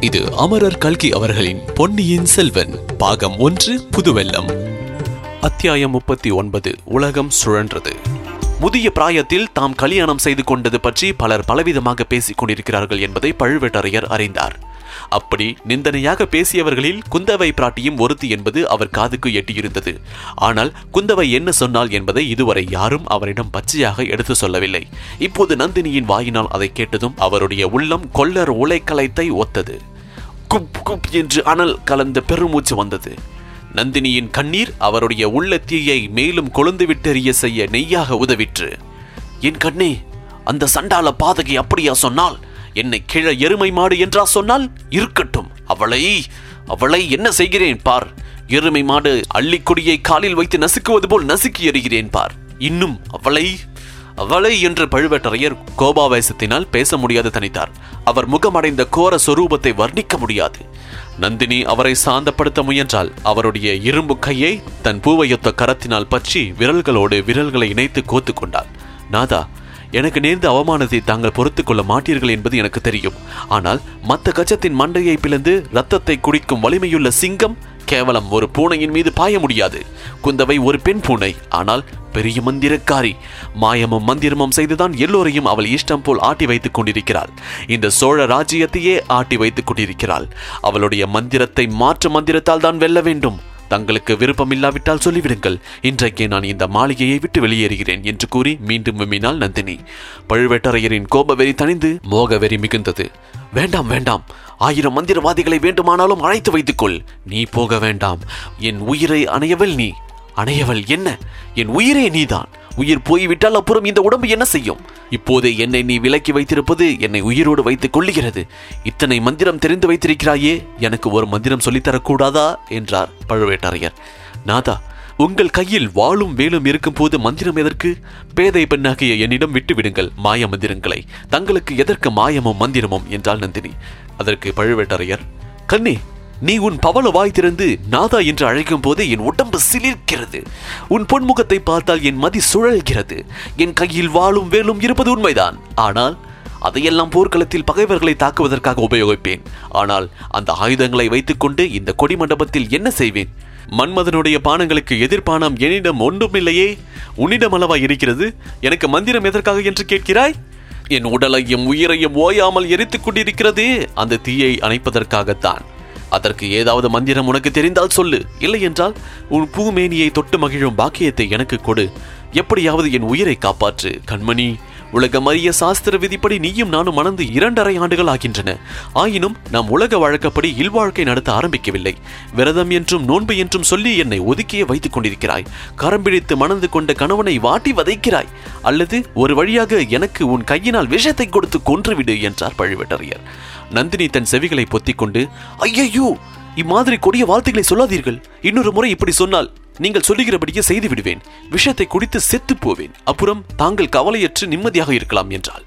இது அமரர் கல்கி அவர்களின் பொன்னியின் செல்வன் பாகம் ஒன்று புதுவெல்லம் அத்தியாயம் முப்பத்தி ஒன்பது உலகம் சுழன்றது. முதிய பிராயத்தில் தாம் கல்யாணம் செய்து கொண்டது பற்றி பலர் பலவிதமாக பேசிக் கொண்டிருக்கிறார்கள் என்பதை பழுவேட்டரையர் அறிந்தார். அப்படி நிந்தனையாக பேசியவர்களில் குந்தவை பிராட்டியும் ஒருத்தி என்பது அவர் காதுக்கு எட்டியிருந்தது. ஆனால் குந்தவை என்ன சொன்னாள் என்பதை இதுவரை யாரும் அவரிடம் பச்சையாக எடுத்து சொல்லவில்லை. இப்போது நந்தினியின் வாயினால் அதை கேட்டதும் அவருடைய உள்ளம் கொல்லர் உலைக்கலைத்தை ஒத்தது. குப் குப் என்று அனல் கலந்த பெருமூச்சு வந்தது. நந்தினியின் கண்ணீர் அவருடைய உள்ள தீயை மேலும் கொழுந்து விட்டெறிய செய்ய நெய்யாக உதவிற்று. என் கண்ணே அந்த சண்டால பாதகை அப்படியா சொன்னால்? என்னை கிழ எருமை மாடு என்றா சொன்னால் இருக்கட்டும். அவளை அவளை என்ன செய்கிறேன் பார்? எருமை மாடு அள்ளிக்கொடியை காலில் வைத்து நசுக்குவது போல் நசுக்கி எறிகிறேன் பார். இன்னும் அவளை அவளை என்று பழுவேட்டரையர் கோபாவேசத்தினால் பேச முடியாது தனித்தார். அவர் முகமடைந்த கோர சொரூபத்தை வர்ணிக்க முடியாது. நந்தினி அவரை சாந்தப்படுத்த முயன்றால் அவருடைய இரும்பு கையை தன் பூவையொத்த கரத்தினால் பற்றி விரல்களோடு விரல்களை இணைத்து கோத்து கொண்டாள். நாதா எனக்கு நேர்ந்த அவமானத்தை தாங்கள் பொறுத்துக் கொள்ள மாட்டீர்கள் என்பது எனக்கு தெரியும். ஆனால் மத்த கச்சத்தின் மண்டையை பிளந்து ரத்தத்தை குடிக்கும் வலிமையுள்ள சிங்கம் கேவலம் ஒரு பூனையின் மீது பாய முடியாது. குந்தவை ஒரு பெண் பூனை ஆனால் பெரிய மந்திரக்காரி. மாயமும் மந்திரமும் செய்துதான் எல்லோரையும் அவள் இஷ்டம் போல் ஆட்டி வைத்துக் கொண்டிருக்கிறாள். இந்த சோழ ராஜ்யத்தையே ஆட்டி வைத்துக் கொண்டிருக்கிறாள். அவளுடைய மந்திரத்தை மாற்று மந்திரத்தால் தான் வெல்ல வேண்டும். தங்களுக்கு விருப்பமில்லாவிட்டால் சொல்லிவிடுங்கள். இன்றைக்கு நான் இந்த மாளிகையை விட்டு வெளியேறுகிறேன் என்று கூறி மீண்டும் விம்மினாள் நந்தினி. பழுவேட்டரையரின் கோபவெறி தணிந்து மோகவெறி மிகுந்தது. வேண்டாம் வேண்டாம். ஆயிரம் மந்திரவாதிகளை வேண்டுமானாலும் அழைத்து வைத்துக்கொள். நீ போக வேண்டாம். என் உயிரை அணையவள் நீ. அணையவள் என்ன? என் உயிரே நீதான். உயிர் போய்விட்டால் அப்புறம் இந்த உடம்பு என்ன செய்யும்? இப்போது என்னை நீ விலக்கி வைத்திருப்பது என்னை உயிரோடு வைத்துக் கொள்ளுகிறது. இத்தனை மந்திரம் தெரிந்து வைத்திருக்கிறாயே எனக்கு ஒரு மந்திரம் சொல்லித்தரக்கூடாதா? என்றார் பழுவேட்டரையர். நாதா உங்கள் கையில் வாளும் வேலும் இருக்கும் போது மந்திரம் எதற்கு? பேதை பெண்ணாகிய என்னிடம் விட்டுவிடுங்கள் மாய மந்திரங்களை. தங்களுக்கு எதற்கு மாயமும் மந்திரமும்? என்றாள் நந்தினி. அதற்கு பழுவேட்டரையர் கண்ணே நீ உன் பவள வாய் திறந்து நாதா என்று அழைக்கும் போது என் உடம்பு சிலிர்க்கிறது. உன் பொன்முகத்தை பார்த்தால் என் மதி சுழல்கிறது. என் கையில் வாளும் வேலும் இருப்பது உண்மைதான். ஆனால் அதையெல்லாம் போர்க்களத்தில் பகைவர்களை தாக்குவதற்காக உபயோகிப்பேன். ஆனால் அந்த ஆயுதங்களை வைத்துக்கொண்டு இந்த கொடி மண்டபத்தில் என்ன செய்வேன்? மன்மதனுடைய பானங்களுக்கு எதிர்பானம் என்னிடம் ஒன்றுமில்லையே. உன்னிடம் அளவா இருக்கிறது? எனக்கு மந்திரம் எதற்காக என்று கேட்கிறாய்? என் உடலையும் உயிரையும் ஓயாமல் எரித்துக் கொண்டிருக்கிறதே. அந்த தீயை அணைப்பதற்காகத்தான். அதற்கு ஏதாவது மந்திரம் உனக்கு தெரிந்தால் சொல்லு. இல்லை என்றால் உன் பூமேனியை தொட்டு மகிழும் பாக்கியத்தை எனக்கு கொடு. எப்படியாவது என் உயிரை காப்பாற்று. கண்மணி உலகமறிய சாஸ்திர விதிப்படி நீயும் நானும் மணந்து இரண்டரை ஆண்டுகள் ஆகின்றன. ஆயினும் நாம் உலக வழக்கப்படி இல்வாழ்க்கை நடத்த ஆரம்பிக்கவில்லை. விரதம் என்றும் நோன்பு என்றும் சொல்லி என்னை ஒதுக்கியே வைத்துக் கொண்டிருக்கிறாய். கரம்பிடித்து மணந்து கொண்ட கணவனை வாட்டி வதைக்கிறாய். அல்லது ஒரு வழியாக எனக்கு உன் கையினால் விஷத்தை கொடுத்து கொன்றுவிடு என்றார் பழுவேட்டரையர். நந்தினி தன் செவிகளை பொத்திக்கொண்டு ஐயையோ இம்மாதிரி கொடிய வார்த்தைகளை சொல்லாதீர்கள். இன்னொரு முறை இப்படி சொன்னால் நீங்கள் சொல்லுகிறபடியே செய்து விடுவேன் விஷத்தை குடித்து செத்து போவேன். அப்புறம் தாங்கள் கவலையற்று நிம்மதியாக இருக்கலாம் என்றாள்.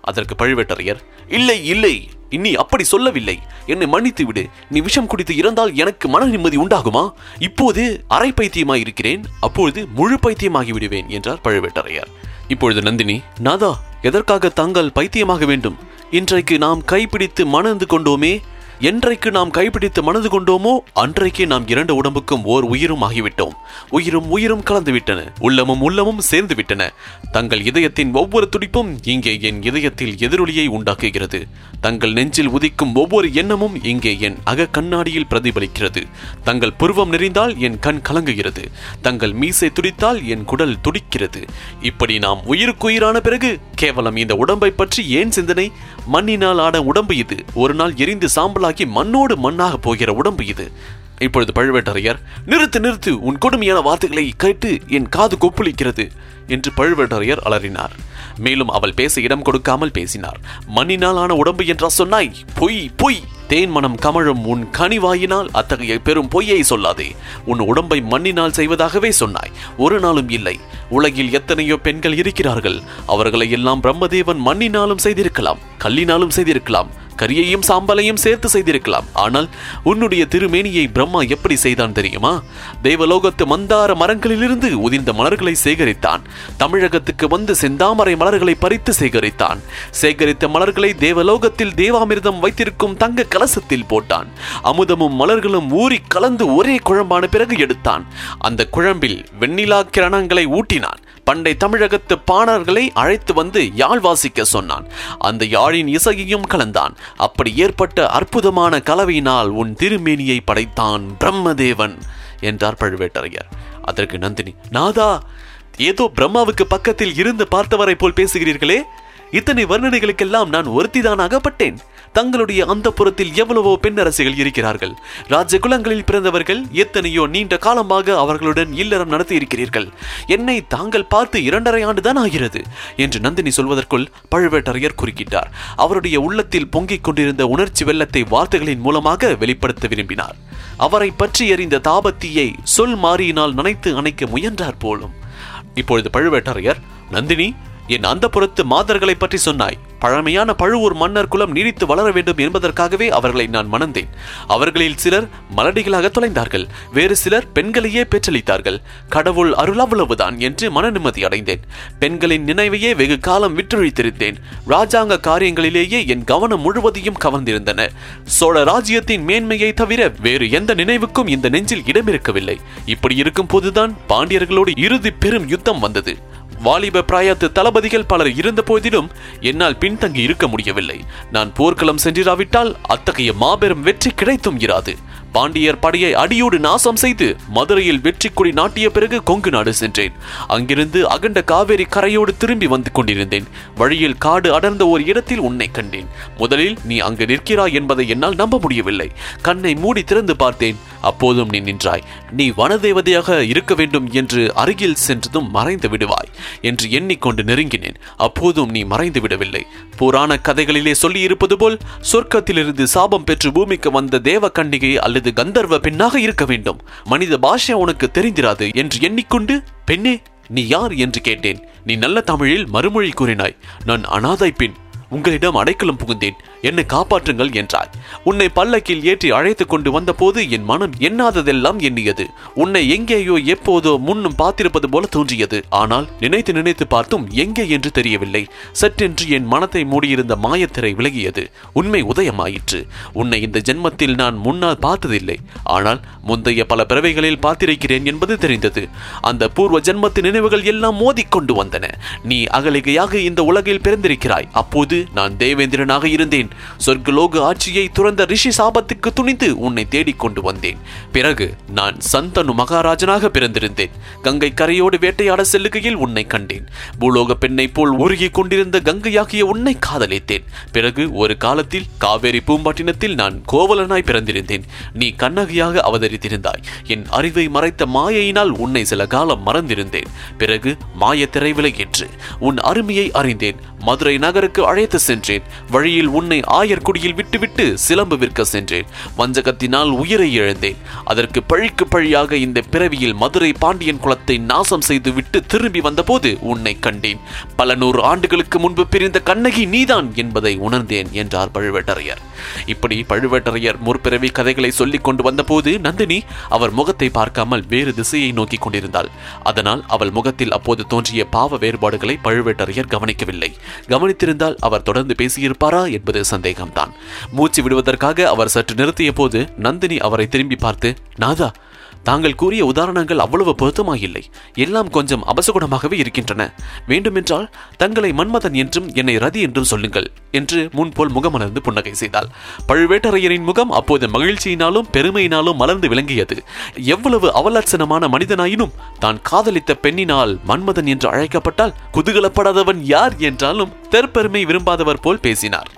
அதற்கு பழுவேட்டரையர் இல்லை இல்லை இனி அப்படி சொல்லவில்லை. என்னை மன்னித்து விடு. நீ விஷம் குடித்து இறந்தால் எனக்கு மன நிம்மதி உண்டாகுமா? இப்போது அரை பைத்தியமாய் இருக்கிறேன். அப்பொழுது முழு பைத்தியமாகி விடுவேன் என்றார் பழுவேட்டரையர். இப்பொழுது நந்தினி நாதா எதற்காக தாங்கள் பைத்தியமாக வேண்டும்? இன்றைக்கு நாம் கைப்பிடித்து மணந்து கொண்டோமே என்றைக்கு நாம் கைப்பிடித்து மனது கொண்டோமோ அன்றைக்கே நாம் இரண்டு உடம்புக்கும் ஓர் உயிரும் ஆகிவிட்டோம். உயிரும் உயிரும் கலந்து விட்டன உள்ளமும் உள்ளமும் சேர்ந்து விட்டன தங்கள் இதயத்தின் ஒவ்வொரு துடிப்பும் இங்கே என் இதயத்தில் எதிரொலியை உண்டாக்குகிறது. தங்கள் நெஞ்சில் உதிக்கும் ஒவ்வொரு எண்ணமும் இங்கே என் அக கண்ணாடியில் பிரதிபலிக்கிறது. தங்கள் புருவம் நெறிந்தால் என் கண் கலங்குகிறது. தங்கள் மீசை துடித்தால் என் குடல் துடிக்கிறது. இப்படி நாம் உயிருக்குயிரான பிறகு கேவலம் இந்த உடம்பை பற்றி ஏன் சிந்தனை? மண்ணினால் ஆட உடம்பு இது. ஒரு நாள் எரிந்து சாம்பலாக மண்ணோடு மண்ணாக போகிற உடம்பு இது. இப்பொழுது பழுவேட்டரையர் நிறுத்து நிறுத்து உன் கொடுமையான வார்த்தைகளை கேட்டு என் காது கொப்புளிக்கிறது என்று பழுவேட்டரையர் அலறினார். மேலும் அவள் பேச இடம் கொடுக்காமல் பேசினார். மண்ணினால் ஆன உடம்பு என்றா சொன்னாய் பொய் பொய். தேன் மனம் கமழும் உன் கனிவாயினால் அத்தகைய பெரும் பொய்யை சொல்லாதே. உன் உடம்பை மண்ணினால் செய்வதாகவே சொன்னாய். ஒரு நாளும் இல்லை. உலகில் எத்தனையோ பெண்கள் இருக்கிறார்கள். அவர்களை எல்லாம் பிரம்மதேவன் மண்ணினாலும் செய்திருக்கலாம் கல்லினாலும் செய்திருக்கலாம். கரியையும் சாம்பலையும் சேர்த்து செய்திருக்கலாம். ஆனால் உன்னுடைய திருமேனியை பிரம்மா எப்படி செய்தான் தெரியுமா? தேவலோகத்து மந்தார மரங்களிலிருந்து உதிர்ந்த மலர்களை சேகரித்தான். தமிழகத்துக்கு வந்து செந்தாமரை மலர்களை பறித்து சேகரித்தான். சேகரித்த மலர்களை தேவலோகத்தில் தேவாமிர்தம் வைத்திருக்கும் தங்க கலசத்தில் போட்டான். அமுதமும் மலர்களும் ஊறி கலந்து ஒரே குழம்பான பிறகு எடுத்தான். அந்த குழம்பில் வெண்ணிலா கிரணங்களை ஊட்டினான். பண்டை தமிழகத்து பாணர்களை அழைத்து வந்து யாழ் வாசிக்க சொன்னான். அந்த யாழின் இசையையும் கலந்தான். அப்படி ஏற்பட்ட அற்புதமான கலவையினால் உன் திருமேனியை படைத்தான் பிரம்மதேவன் என்றார் பழுவேட்டரையர். அதற்கு நந்தினி நாதா ஏதோ பிரம்மாவுக்கு பக்கத்தில் இருந்து பார்த்தவரை போல் பேசுகிறீர்களே இத்தனை வர்ணனைகளுக்கெல்லாம் நான் ஒருத்திதான் அகப்பட்டேன் தங்களுடைய அந்த புறத்தில் எவ்வளவோ பெண்ணரசிகள் இருக்கிறார்கள். ராஜகுலங்களில் பிறந்தவர்கள் எத்தனையோ நீண்ட காலமாக அவர்களுடன் இல்லறம் நடத்தி இருக்கிறீர்கள் என்னை தாங்கள் பார்த்து இரண்டரை ஆண்டுதான் ஆகிறது என்று நந்தினி சொல்வதற்குள் பழுவேட்டரையர் குறுக்கிட்டார். அவருடைய உள்ளத்தில் பொங்கிக் கொண்டிருந்த உணர்ச்சி வெள்ளத்தை வார்த்தைகளின் மூலமாக வெளிப்படுத்த விரும்பினார். அவரை பற்றி எறிந்த தாபத்தியை சொல் மாறியினால் நனைத்து அணைக்க முயன்றார் போலும். இப்பொழுது பழுவேட்டரையர் நந்தினி என் அந்த புறத்து மாதர்களை பற்றி சொன்னாய். பழமையான பழுவூர் மன்னர் குலம் நீடித்து வளர வேண்டும் என்பதற்காகவே அவர்களை நான் மணந்தேன். அவர்களில் சிலர் மலடிகளாக தொலைந்தார்கள். வேறு சிலர் பெண்களையே பெற்றளித்தார்கள். கடவுள் அருள் அவ்வளவுதான் என்று மன நிம்மதி அடைந்தேன். பெண்களின் நினைவையே வெகு காலம் விற்றொழித்திருந்தேன் ராஜாங்க காரியங்களிலேயே என் கவனம் முழுவதையும் கவர்ந்திருந்தன. சோழ ராஜ்யத்தின் மேன்மையை தவிர வேறு எந்த நினைவுக்கும் இந்த நெஞ்சில் இடமிருக்கவில்லை. இப்படி இருக்கும் போதுதான் பாண்டியர்களோடு இறுதி பெரும் யுத்தம் வந்தது. வாலிப பிராயத்து தளபதிகள் பலர் இருந்த போதிலும் என்னால் பின்தங்கி இருக்க முடியவில்லை. நான் போர்க்களம் சென்றிராவிட்டால் அத்தகைய மாபெரும் வெற்றி கிடைத்தும் இராது. பாண்டியர் படையை அடியோடு நாசம் செய்து மதுரையில் வெற்றி கொடி நாட்டிய பிறகு கொங்கு நாடு சென்றேன். அங்கிருந்து அகண்ட காவேரி கரையோடு திரும்பி வந்து கொண்டிருந்தேன். வழியில் காடு அடர்ந்த ஒரு இடத்தில் உன்னை கண்டேன். முதலில் நீ அங்கு நிற்கிறாய் என்பதை என்னால் நம்ப முடியவில்லை. கண்ணை மூடி திறந்து பார்த்தேன். அப்போதும் நீ நின்றாய். நீ வனதேவதையாக இருக்க வேண்டும் என்று அருகில் சென்றதும் மறைந்து விடுவாய் என்று எண்ணிக்கொண்டு நெருங்கினேன். அப்போதும் நீ மறைந்து விடவில்லை. புராண கதைகளிலே சொல்லி இருப்பது போல் சொர்க்கத்திலிருந்து சாபம் பெற்று பூமிக்கு வந்த தேவ கண்டிகை அல்லது கந்தர்வ பெண்ணாக இருக்க வேண்டும். மனித பாஷை உனக்கு தெரிந்திராது என்று எண்ணிக்கொண்டு பெண்ணே நீ யார் என்று கேட்டேன். நீ நல்ல தமிழில் மறுமொழி கூறினாய். நான் அனாதை பெண். உங்களிடம் அடைக்கலம் புகுந்தேன். என்னை காப்பாற்றுங்கள் என்றாய் உன்னை பல்லக்கில் ஏற்றி அழைத்து கொண்டு வந்தபோது என் மனம் எண்ணாததெல்லாம் எண்ணியது. உன்னை எங்கேயோ எப்போதோ முன்னும் பார்த்திருப்பது போல தோன்றியது. ஆனால் நினைத்து நினைத்து பார்த்தும் எங்கே என்று தெரியவில்லை. சற்றென்று என் மனத்தை மூடியிருந்த மாயத்திரை விலகியது. உண்மை உதயமாயிற்று. உன்னை இந்த ஜென்மத்தில் நான் முன்னால் பார்த்ததில்லை. ஆனால் முந்தைய பல பிறவைகளில் பார்த்திருக்கிறேன் என்பது தெரிந்தது. அந்த பூர்வ ஜென்மத்து நினைவுகள் எல்லாம் மோதிக்கொண்டு வந்தன. நீ அகலிகையாக இந்த உலகில் பிறந்திருக்கிறாய். அப்போது நான் தேவேந்திரனாக இருந்தேன். சொர்க்கலோக ஆட்சியை துறந்த ரிஷி சாபத்துக்கு துணிந்து உன்னை தேடிக் கொண்டு வந்தேன். பிறகு நான் சந்தனு மகாராஜனாக பிறந்திருந்தேன். கங்கை கரையோடு வேட்டையாட செல்லுகையில் உன்னை கண்டேன். பூலோக பெண்ணை போல் உருகி கொண்டிருந்த கங்கையாகிய உன்னை காதலித்தேன். பிறகு ஒரு காலத்தில் காவேரி பூம்பாட்டினத்தில் நான் கோவலனாய் பிறந்திருந்தேன். நீ கண்ணகியாக அவதரித்திருந்தாய். என் அறிவை மறைத்த மாயையினால் உன்னை சில காலம் மறந்திருந்தேன். பிறகு மாய திரைவிலை விலகிற்று உன் அருமையை அறிந்தேன். மதுரை நகருக்கு அழைத்து சென்றேன். வழியில் உன்னை ஆயர்குடியில் விட்டுவிட்டு சிலம்பு விற்க சென்றேன். வஞ்சகத்தினால் உயிரை இழந்தேன். அதற்கு பழிக்கு பழியாக இந்த பிறவியில் மதுரை பாண்டியன் குலத்தை நாசம் செய்து விட்டு திரும்பி வந்தபோது உன்னை கண்டேன். பல நூறு ஆண்டுகளுக்கு முன்பு பிரிந்த கண்ணகி நீதான் என்பதை உணர்ந்தேன் என்றார் பழுவேட்டரையர். இப்படி பழுவேட்டரையர் முற்பிறவி கதைகளை சொல்லிக் கொண்டு வந்தபோது நந்தினி அவர் முகத்தை பார்க்காமல் வேறு திசையை நோக்கி கொண்டிருந்தாள். அதனால் அவள் முகத்தில் அப்போது தோன்றிய பாவ வேறுபாடுகளை பழுவேட்டரையர் கவனிக்கவில்லை. கவனித்திருந்தால் அவர் தொடர்ந்து பேசியிருப்பாரா என்பது சந்தேகம்தான். மூச்சு விடுவதற்காக அவர் சற்று நிறுத்திய போது நந்தினி அவரை திரும்பி பார்த்து நாதா தாங்கள் கூறிய உதாரணங்கள் அவ்வளவு பொருத்தமாயில்லை. எல்லாம் கொஞ்சம் அபசகுணமாகவே இருக்கின்றன. வேண்டுமென்றால் தங்களை மன்மதன் என்றும் என்னை ரதி என்றும் சொல்லுங்கள் என்று முன்போல் முகமலர்ந்து புன்னகை செய்தாள். பழுவேட்டரையரின் முகம் அப்போது மகிழ்ச்சியினாலும் பெருமையினாலும் மலர்ந்து விளங்கியது. எவ்வளவு அவலட்சணமான மனிதனாயினும் தான் காதலித்த பெண்ணினால் மன்மதன் என்று அழைக்கப்பட்டால் குதூகலப்படாதவன் யார் என்றாலும் தெற்பெருமை விரும்பாதவர் போல் பேசினார்.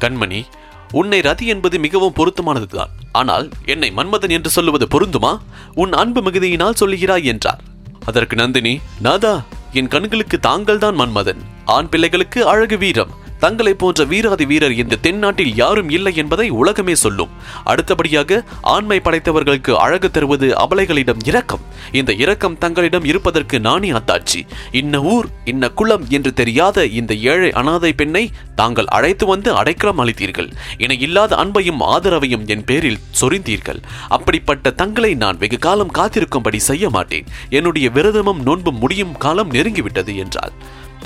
கண்மணி உன்னை ரதி என்பது மிகவும் பொருத்தமானதுதான். ஆனால் என்னை மன்மதன் என்று சொல்லுவது பொருந்துமா? உன் அன்பு மிகுதியினால் சொல்லுகிறாய் என்றார். அதற்கு நந்தினி நாதா என் கண்களுக்கு தாங்கள்தான் மன்மதன். ஆண் பிள்ளைகளுக்கு அழகு வீரம். தங்களை போன்ற வீராதி வீரர் இந்த தென்னாட்டில் யாரும் இல்லை என்பதை உலகமே சொல்லும். அடுத்தபடியாக ஆண்மை படைத்தவர்களுக்கு அழகு தருவது அபலைகளிடம் இரக்கம். இந்த இரக்கம் தங்களிடம் இருப்பதற்கு நானே அத்தாட்சி. இன்ன ஊர் இன்ன குளம் என்று தெரியாத இந்த ஏழை அனாதை பெண்ணை தாங்கள் அழைத்து வந்து அடைக்கலம் அளித்தீர்கள். என இல்லாத அன்பையும் ஆதரவையும் என் பேரில் சொரிந்தீர்கள். அப்படிப்பட்ட தங்களை நான் வெகு காலம் காத்திருக்கும்படி செய்ய மாட்டேன். என்னுடைய விரதமும் நோன்பும் முடியும் காலம் நெருங்கிவிட்டது என்றார்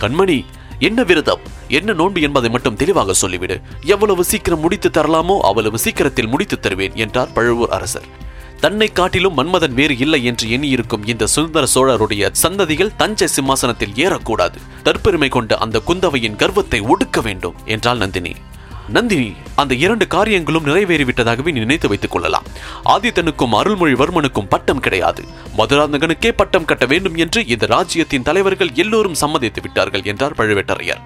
கண்மணி என்ன விரதம்? என்ன நோன்பு என்பதை மட்டும் தெளிவாக சொல்லிவிடு. எவ்வளவு சீக்கிரம் முடித்து தரலாமோ அவ்வளவு சீக்கிரத்தில் முடித்து தருவேன் என்றார் பழுவூர் அரசர். தன்னை காட்டிலும் மன்மதன் வேறு இல்லை என்று எண்ணியிருக்கும் இந்த சுந்தர சோழருடைய சந்ததிகள் தஞ்சை சிம்மாசனத்தில் ஏறக்கூடாது. தற்பெருமை கொண்ட அந்த குந்தவையின் கர்வத்தை ஒடுக்க வேண்டும் என்றாள் நந்தினி. நந்தினி அந்த இரண்டு காரியங்களும் நிறைவேறிவிட்டதாகவே நினைத்து வைத்துக் கொள்ளலாம். ஆதித்தனுக்கும் அருள்மொழிவர்மனுக்கும் பட்டம் கிடையாது. மதுராந்தகனுக்கே பட்டம் கட்ட வேண்டும் என்று இந்த ராஜ்யத்தின் தலைவர்கள் எல்லோரும் சம்மதித்து விட்டார்கள் என்றார் பழுவேட்டரையர்.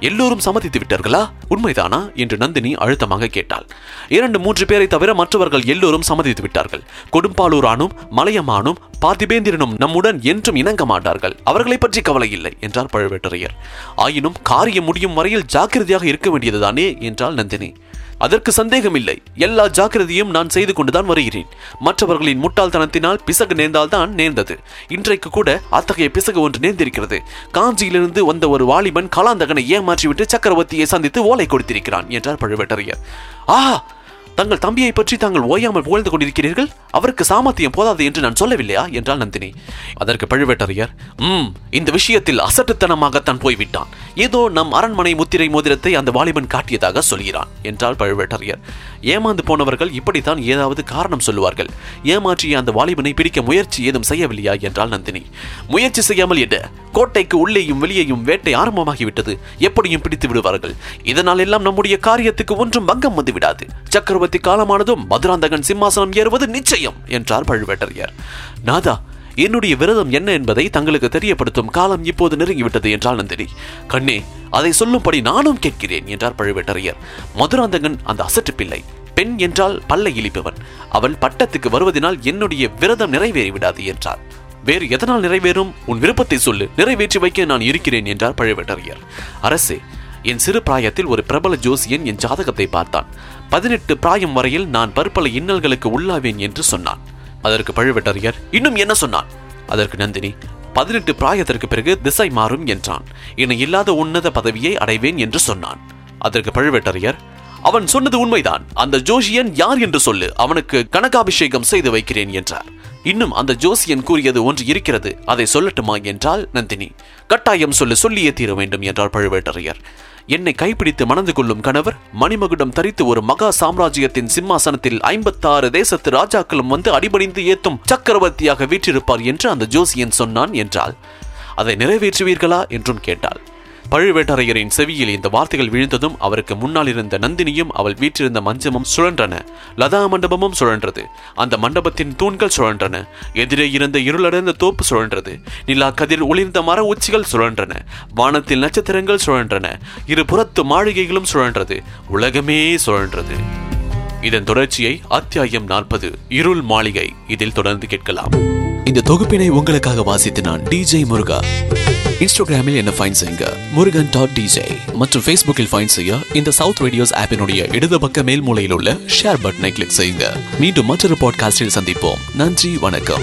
எல்லோரும் சம்மதித்து விட்டார்களா? உண்மைதானா? என்று நந்தினி அழுத்தமாக கேட்டாள். இரண்டு மூன்று பேரை தவிர மற்றவர்கள் எல்லோரும் சம்மதித்து விட்டார்கள். கொடும்பாலூரானும் மலையமானும் பார்த்திபேந்திரனும் நம்முடன் என்றும் இணங்க மாட்டார்கள். அவர்களை பற்றி கவலை இல்லை என்றார் பழுவேட்டரையர். ஆயினும் காரியம் முடியும் வரையில் ஜாக்கிரதையாக இருக்க வேண்டியதுதானே? என்றாள் நந்தினி. அதற்கு சந்தேகமில்லை. எல்லா ஜாக்கிரதையும் நான் செய்து கொண்டுதான் வருகிறேன். மற்றவர்களின் முட்டாள்தனத்தினால் பிசகு நேர்ந்தால்தான் நேர்ந்தது. இன்றைக்கு கூட அத்தகைய பிசகு ஒன்று நேர்ந்திருக்கிறது. காஞ்சியிலிருந்து வந்த ஒரு வாலிபன் கலாந்தகனை ஏமாற்றிவிட்டு சக்கரவர்த்தியை சந்தித்து ஓலை கொடுத்திருக்கிறான் என்றார் பழுவேட்டரையர். ஆ தங்கள் தம்பியை பற்றி தாங்கள் ஓயாமல் புகழ்ந்து கொண்டிருக்கிறீர்கள்? அவருக்கு சாமர்த்தியம் போதாது என்று நான் சொல்லவில்லையா? என்றாள் நந்தினி. அதற்கு பழுவேட்டரையர் ம் இந்த விஷயத்தில் அசட்டுத்தனமாகத்தான் போய்விட்டான். ஏதோ நம் அரண்மனை முத்திரை மோதிரத்தை அந்த வாலிபன் காட்டியதாக சொல்கிறான் என்றால் பழுவேட்டரையர். ஏமாந்து போனவர்கள் இப்படித்தான் ஏதாவது காரணம் சொல்லுவார்கள். ஏமாற்றிய அந்த வாலிபனை பிடிக்க முயற்சி ஏதும் செய்யவில்லையா? என்றால் நந்தினி. முயற்சி செய்யாமல் என்ன கோட்டைக்கு உள்ளேயும் வெளியேயும் வேட்டை ஆரம்பமாகிவிட்டது. எப்படியும் பிடித்து விடுவார்கள். இதனால் எல்லாம் நம்முடைய காரியத்துக்கு ஒன்றும் பங்கம் வந்து விடாது. சக்கரவர்த்தி காலமானதும் மதுராந்தகன் சிம்மாசனம் ஏறுவது நிச்சயம் என்றார் பழுவேட்டரையர். நாதா என்னுடைய விரதம் என்ன என்பதை தங்களுக்கு தெரியப்படுத்தும் காலம் இப்போது நெருங்கிவிட்டது என்றால் நந்தினி. கண்ணே அதை சொல்லும்படி நானும் கேட்கிறேன் என்றார் பழுவேட்டரையர். மதுராந்தகன் அந்த அசட்டு பிள்ளை பெண் என்றால் பல்லை இழிப்பவன். அவள் பட்டத்துக்கு வருவதனால் என்னுடைய விரதம் நிறைவேறிவிடாது என்றார். வேறு எதனால் நிறைவேறும்? உன் விருப்பத்தை சொல்லு. நிறைவேற்றி வைக்க நான் இருக்கிறேன் என்றார் பழுவேட்டரையர். அரசே என் சிறு பிராயத்தில் ஒரு பிரபல ஜோசியன் என் ஜாதகத்தை பார்த்தான். பதினெட்டு பிராயம் வரையில் நான் பற்பல இன்னல்களுக்கு உள்ளாவேன் என்று சொன்னான். அதற்கு பழுவேட்டரையர் இன்னும் என்ன சொன்னான்? அதற்கு நந்தினி பதினெட்டு பிராயத்திற்கு பிறகு திசை மாறும் என்றான். என இல்லாத உன்னத பதவியை அடைவேன் என்று சொன்னான். அதற்கு பழுவேட்டரையர் அவன் சொன்னது உண்மைதான். அந்த ஜோஷியன் யார் என்று சொல்லு அவனுக்கு கனகாபிஷேகம் செய்து வைக்கிறேன் என்றார். இன்னும் அந்த ஜோசியன் கூறியது ஒன்று இருக்கிறது அதை சொல்லட்டுமா என்றால் நந்தினி. கட்டாயம் சொல்லு சொல்லியே தீர வேண்டும் என்றார் பழுவேட்டரையர். என்னை கைப்பிடித்து மணந்து கொள்ளும் கணவர் மணிமகுடம் தரித்து ஒரு மகா சாம்ராஜ்யத்தின் சிம்மாசனத்தில் ஐம்பத்தாறு தேசத்து ராஜாக்களும் வந்து அடிபணிந்து ஏத்தும் சக்கரவர்த்தியாக வீற்றிருப்பார் என்று அந்த ஜோசியன் சொன்னான் என்றால் அதை நிறைவேற்றுவீர்களா? என்றும் கேட்டாள். பழுவேட்டரையரின் செவியில் இந்த வார்த்தைகள் விழுந்ததும் அவருக்கு முன்னால் இருந்த நந்தினியும் அவள் வீற்றிருந்த மஞ்சமும் சுழன்றன. லதா மண்டபமும் சுழன்றது. அந்த மண்டபத்தின் தூண்கள் சுழன்றன. எதிரே இருந்த இருளடைந்த தோப்பு சுழன்றது. நிலா கதிர் ஒளிர்ந்த மர உச்சிகள் சுழன்றன. வானத்தில் நட்சத்திரங்கள் சுழன்றன. இரு புறத்து மாளிகைகளும் சுழன்றது. உலகமே சுழன்றது. இதன் தொடர்ச்சியை அத்தியாயம் நாற்பது இருள் மாளிகை. இதில் தொடர்ந்து கேட்கலாம். இந்த தொகுப்பினை உங்களுக்காக வாசித்து நான் டிஜே முருகா. இன்ஸ்டாகிராமில் என்ன ஃபைன் செய்யுங்க? முருகன் டாட் டிஜே மற்றும் ஃபேஸ்புக்கில் ஃபைன் செய்ய இந்த சவுத் ரேடியோஸ் ஆப்பினுடைய இடது பக்க மேல் மூலையில் உள்ள ஷேர் பட்டனை கிளிக் செய்யுங்க. மீண்டும் மற்றொரு பாட்காஸ்டில் சந்திப்போம். நன்றி வணக்கம்.